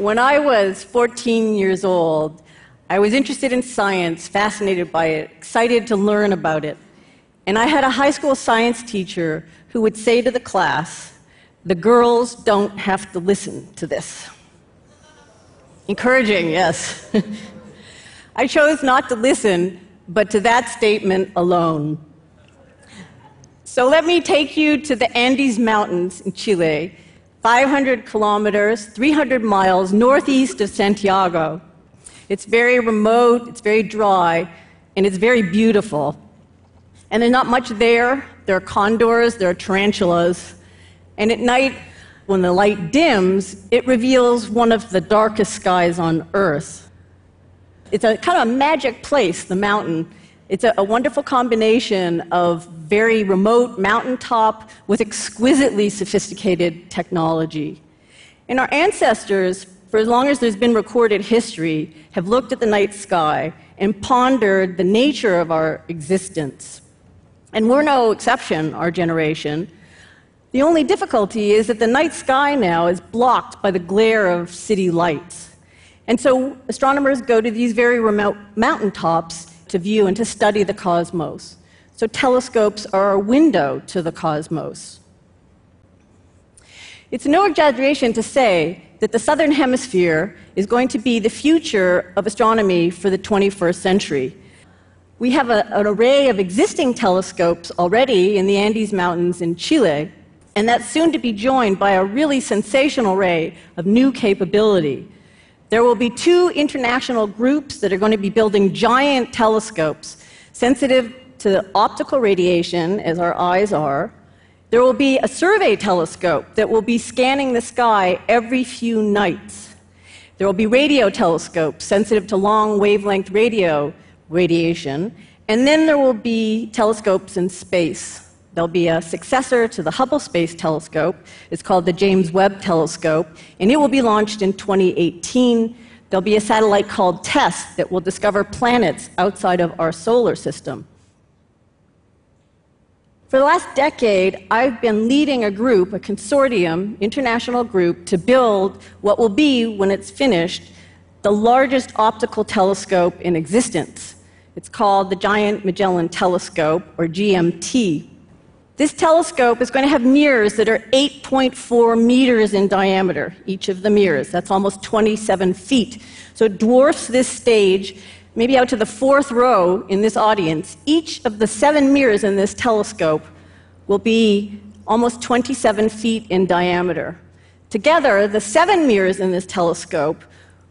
When I was 14 years old, I was interested in science, fascinated by it, excited to learn about it. And I had a high school science teacher who would say to the class, The girls don't have to listen to this. Encouraging, yes. I chose not to listen, but to that statement alone. So let me take you to the Andes Mountains in Chile 500 kilometers, 300 miles northeast of Santiago. It's very remote, it's very dry, and it's very beautiful. And there's not much there. There are condors, there are tarantulas. And at night, when the light dims, it reveals one of the darkest skies on Earth. It's a kind of a magic place, the mountain. It's a, a wonderful combination of very remote mountaintop with exquisitely sophisticated technology. And our ancestors, for as long as there's been recorded history, have looked at the night sky and pondered the nature of our existence. And we're no exception, our generation. The only difficulty is that the night sky now is blocked by the glare of city lights. And so astronomers go to these very remote mountaintops to view and to study the cosmos. So telescopes are a window to the cosmos. It's no exaggeration to say that the southern hemisphere is going to be the future of astronomy for the 21st century. We have a, an array of existing telescopes already in the Andes Mountains in Chile, and that's soon to be joined by a really sensational array of new capability. There will be two international groups that are going to be building giant telescopes sensitive to optical radiation, as our eyes are. There will be a survey telescope that will be scanning the sky every few nights. There will be radio telescopes sensitive to long wavelength radio radiation. And then there will be telescopes in space There'll be a successor to the Hubble Space Telescope. It's called the James Webb Telescope, and it will be launched in 2018. There'll be a satellite called TESS that will discover planets outside of our solar system. For the last decade, I've been leading a group, a consortium, international group, to build what will be, when it's finished, the largest optical telescope in existence. It's called the Giant Magellan Telescope, or GMT. This telescope is going to have mirrors that are 8.4 meters in diameter, each of the mirrors. That's almost 27 feet. So it dwarfs this stage, maybe out to the fourth row in this audience. Each of the seven mirrors in this telescope will be almost 27 feet in diameter. Together, the seven mirrors in this telescope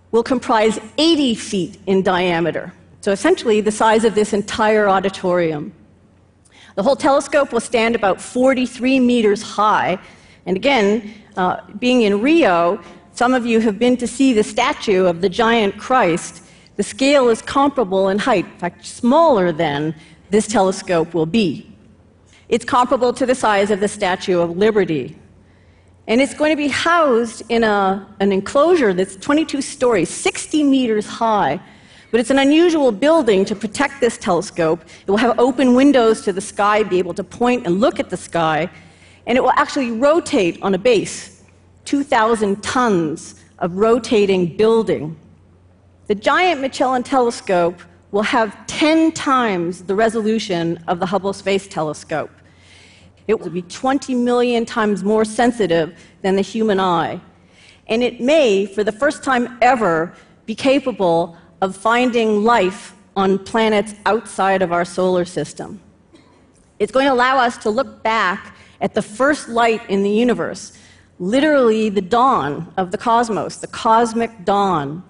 will comprise 80 feet in diameter. So essentially, the size of this entire auditorium. The whole telescope will stand about 43 meters high. And again, uh, being in Rio, some of you have been to see the statue of the giant Christ. The scale is comparable in height, in fact, smaller than this telescope will be. It's comparable to the size of the Statue of Liberty. And it's going to be housed in a, an enclosure that's 22 stories, 60 meters high, but it's an unusual building to protect this telescope. It will have open windows to the sky, be able to point and look at the sky, and it will actually rotate on a base 2,000 tons of rotating building. The giant Magellan telescope will have 10 times the resolution of the Hubble Space Telescope. It will be 20 million times more sensitive than the human eye. And it may, for the first time ever, be capable of finding life on planets outside of our solar system. It's going to allow us to look back at the first light in the universe, literally the dawn of the cosmos, the cosmic dawn.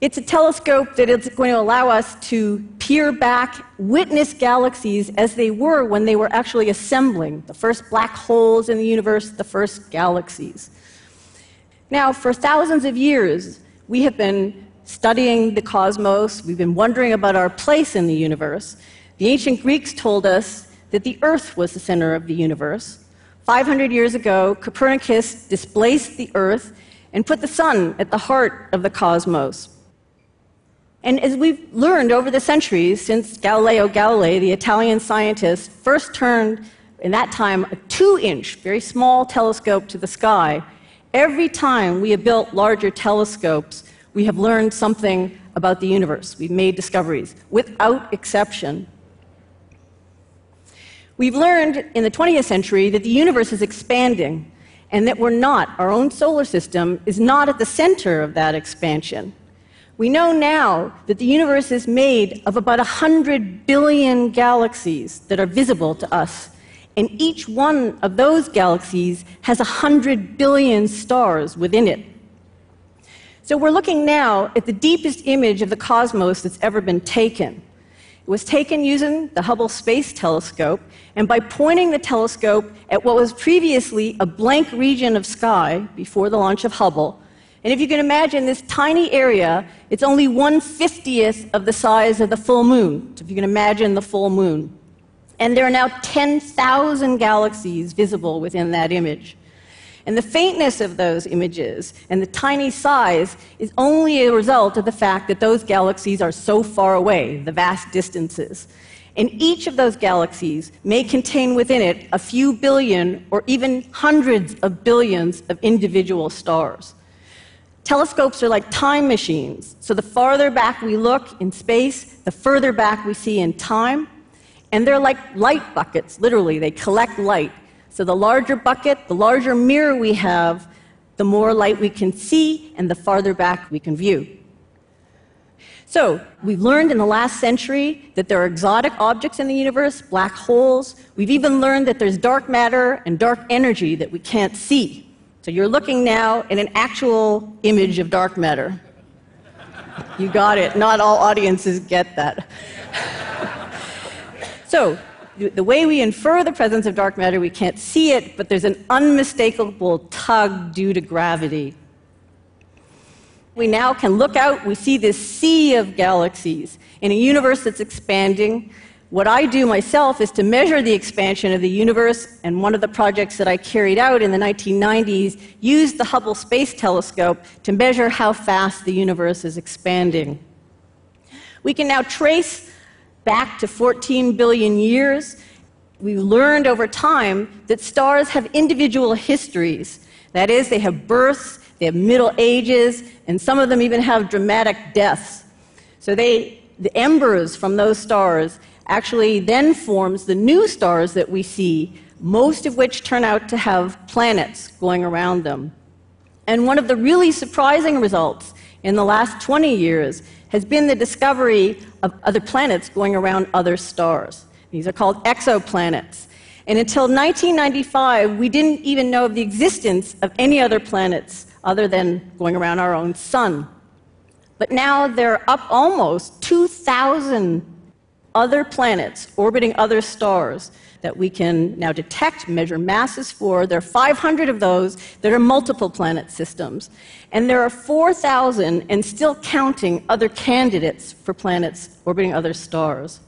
It's a telescope that is going to allow us to peer back, witness galaxies as they were when they were actually assembling the first black holes in the universe, the first galaxies. Now, for thousands of years, we have been studying the cosmos, we've been wondering about our place in the universe. The ancient Greeks told us that the Earth was the center of the universe. 500 years ago, Copernicus displaced the Earth and put the sun at the heart of the cosmos. And as we've learned over the centuries, since Galileo Galilei, the Italian scientist, first turned, in that time, a two inch, very small telescope to the sky, Every time we have built larger telescopes, we have learned something about the universe. We've made discoveries, without exception. We've learned in the 20th century that the universe is expanding and that we're not, our own solar system is not at the center of that expansion. We know now that the universe is made of about 100 billion galaxies that are visible to us. And each one of those galaxies has 100 billion stars within it. So we're looking now at the deepest image of the cosmos that's ever been taken. It was taken using the Hubble Space Telescope, and by pointing the telescope at what was previously a blank region of sky before the launch of Hubble, and if you can imagine this tiny area, it's only 150th of the size of the full moon. So if you can imagine the full moon. And there are now 10,000 galaxies visible within that image. And the faintness of those images and the tiny size is only a result of the fact that those galaxies are so far away, the vast distances. And each of those galaxies may contain within it a few billion or even hundreds of billions of individual stars. Telescopes are like time machines. So the farther back we look in space, the further back we see in time. And they're like light buckets, literally, they collect light. So the larger bucket, the larger mirror we have, the more light we can see and the farther back we can view. So, we've learned in the last century that there are exotic objects in the universe, black holes. We've even learned that there's dark matter and dark energy that we can't see. So, you're looking now at an actual image of dark matter. You got it. Not all audiences get that. so, the way we infer the presence of dark matter, we can't see it, but there's an unmistakable tug due to gravity. We now can look out, we see this sea of galaxies in a universe that's expanding. What I do myself is to measure the expansion of the universe, and one of the projects that I carried out in the 1990s used the Hubble Space Telescope to measure how fast the universe is expanding. We can now trace back to 14 billion years, we learned over time that stars have individual histories. That is, they have births, they have middle ages, and some of them even have dramatic deaths. So they, the embers from those stars actually then forms the new stars that we see, most of which turn out to have planets going around them. And one of the really surprising results in the last 20 years has been the discovery of other planets going around other stars. These are called exoplanets. And until 1995, we didn't even know of the existence of any other planets other than going around our own sun. But now there are up almost 2,000 other planets orbiting other stars that we can now detect, measure masses for. There are 500 of those that are multiple planet systems. And there are 4,000 and still counting other candidates for planets orbiting other stars.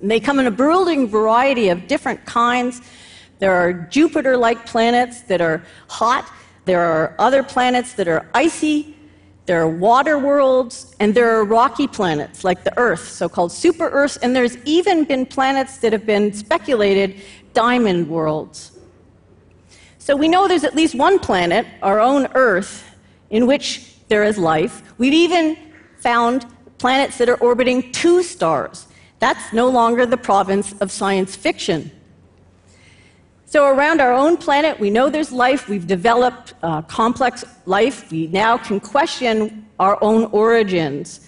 And they come in a bewildering variety of different kinds. There are Jupiter like planets that are hot, there are other planets that are icy, there are water worlds, and there are rocky planets like the Earth, so called super Earths, and there's even been planets that have been speculated diamond worlds. So we know there's at least one planet, our own Earth, in which there is life. We've even found planets that are orbiting two stars. That's no longer the province of science fiction. So, around our own planet, we know there's life. We've developed uh, complex life. We now can question our own origins.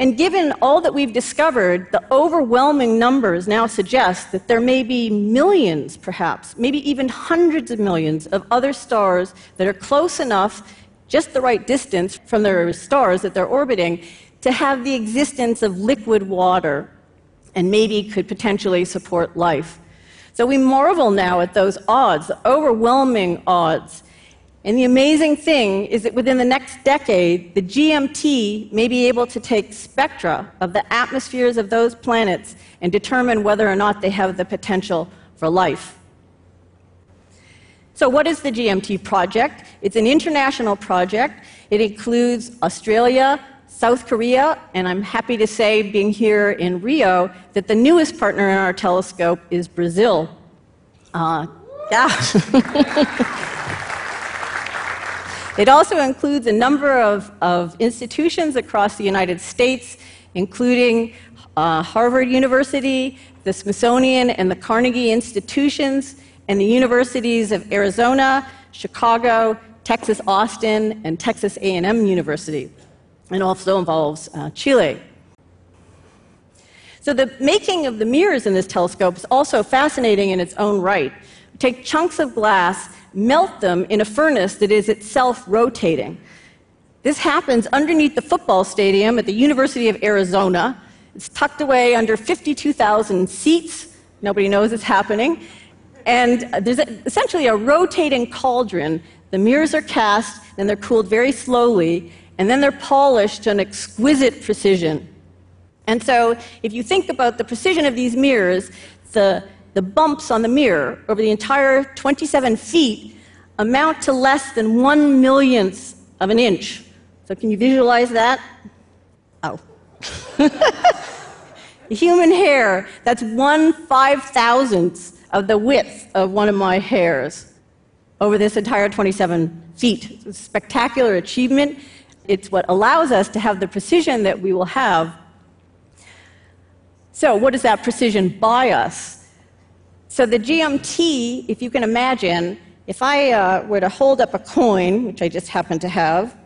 And given all that we've discovered, the overwhelming numbers now suggest that there may be millions, perhaps, maybe even hundreds of millions of other stars that are close enough, just the right distance from their stars that they're orbiting, to have the existence of liquid water and maybe could potentially support life. So we marvel now at those odds, the overwhelming odds. And the amazing thing is that within the next decade, the GMT may be able to take spectra of the atmospheres of those planets and determine whether or not they have the potential for life. So, what is the GMT project? It's an international project. It includes Australia, South Korea, and I'm happy to say, being here in Rio, that the newest partner in our telescope is Brazil. Uh, yeah. It also includes a number of, of institutions across the United States, including uh, Harvard University, the Smithsonian, and the Carnegie institutions, and the universities of Arizona, Chicago, Texas Austin, and Texas A&M University. It also involves uh, Chile. So the making of the mirrors in this telescope is also fascinating in its own right. We take chunks of glass, melt them in a furnace that is itself rotating. This happens underneath the football stadium at the University of Arizona. It's tucked away under 52,000 seats. Nobody knows it's happening. And there's essentially a rotating cauldron. The mirrors are cast, and they're cooled very slowly, and then they're polished to an exquisite precision. And so, if you think about the precision of these mirrors, the, the bumps on the mirror over the entire 27 feet amount to less than one millionth of an inch. So, can you visualize that? Oh. Human hair, that's one five thousandth of the width of one of my hairs over this entire 27 feet. It's a spectacular achievement. It's what allows us to have the precision that we will have so, what does that precision buy us? So, the GMT, if you can imagine, if I uh, were to hold up a coin, which I just happen to have,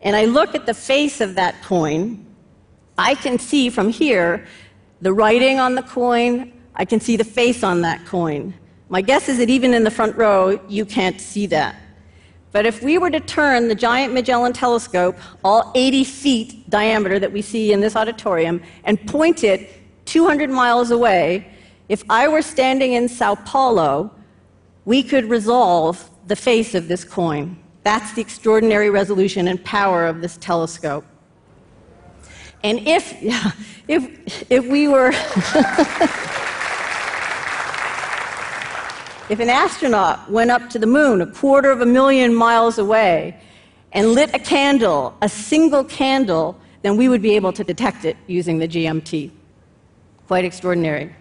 and I look at the face of that coin, I can see from here the writing on the coin, I can see the face on that coin. My guess is that even in the front row, you can't see that. But if we were to turn the giant Magellan telescope, all 80 feet diameter that we see in this auditorium, and point it 200 miles away, if I were standing in Sao Paulo, we could resolve the face of this coin. That's the extraordinary resolution and power of this telescope. And if, yeah, if, if we were. If an astronaut went up to the moon a quarter of a million miles away and lit a candle, a single candle, then we would be able to detect it using the GMT. Quite extraordinary.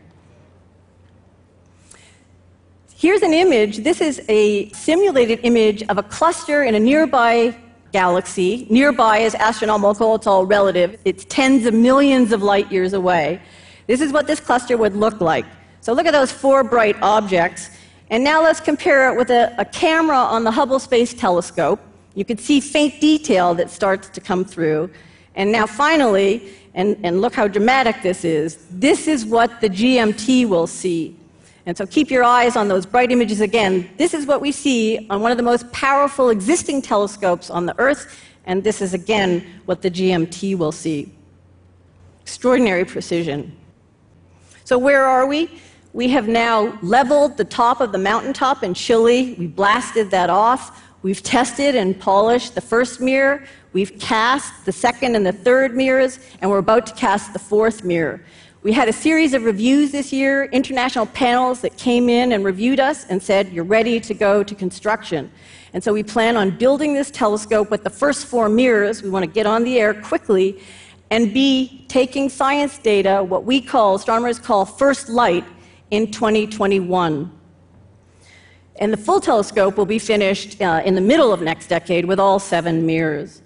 Here's an image. This is a simulated image of a cluster in a nearby galaxy. Nearby is astronomical, it's all relative. It's tens of millions of light years away. This is what this cluster would look like. So look at those four bright objects. And now let's compare it with a, a, camera on the Hubble Space Telescope. You can see faint detail that starts to come through. And now finally, and, and look how dramatic this is, this is what the GMT will see. And so keep your eyes on those bright images again. This is what we see on one of the most powerful existing telescopes on the Earth, and this is again what the GMT will see. Extraordinary precision. So, where are we? We have now leveled the top of the mountaintop in Chile. We blasted that off. We've tested and polished the first mirror. We've cast the second and the third mirrors, and we're about to cast the fourth mirror. We had a series of reviews this year, international panels that came in and reviewed us and said, You're ready to go to construction. And so we plan on building this telescope with the first four mirrors. We want to get on the air quickly and be taking science data, what we call, astronomers call first light, in 2021. And the full telescope will be finished uh, in the middle of next decade with all seven mirrors.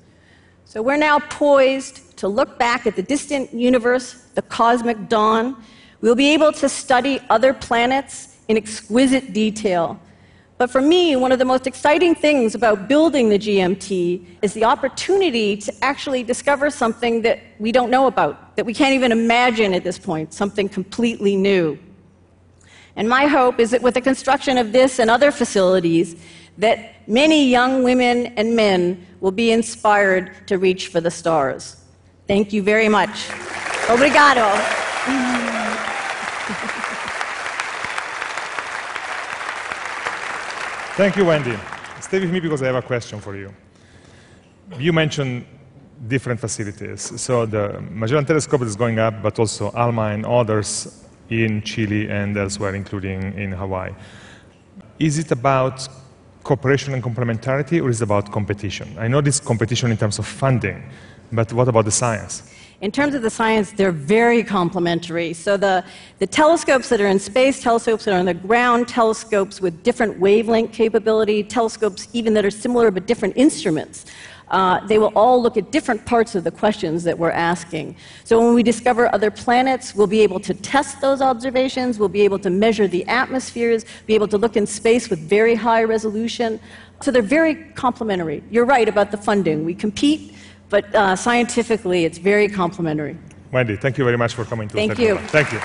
So we're now poised to look back at the distant universe, the cosmic dawn. We'll be able to study other planets in exquisite detail. But for me, one of the most exciting things about building the GMT is the opportunity to actually discover something that we don't know about, that we can't even imagine at this point, something completely new. And my hope is that with the construction of this and other facilities, that many young women and men will be inspired to reach for the stars. Thank you very much. Obrigado. Thank you, Wendy. Stay with me because I have a question for you. You mentioned different facilities. So the Magellan Telescope is going up, but also ALMA and others in Chile and elsewhere, including in Hawaii. Is it about cooperation and complementarity, or is it about competition? I know this competition in terms of funding, but what about the science? In terms of the science, they're very complementary. So the, the telescopes that are in space, telescopes that are on the ground, telescopes with different wavelength capability, telescopes even that are similar but different instruments. Uh, they will all look at different parts of the questions that we're asking. So when we discover other planets, we'll be able to test those observations, we'll be able to measure the atmospheres, be able to look in space with very high resolution. So they're very complementary. You're right about the funding. We compete, but uh, scientifically, it's very complementary. Wendy, thank you very much for coming to Thank you. Thank you.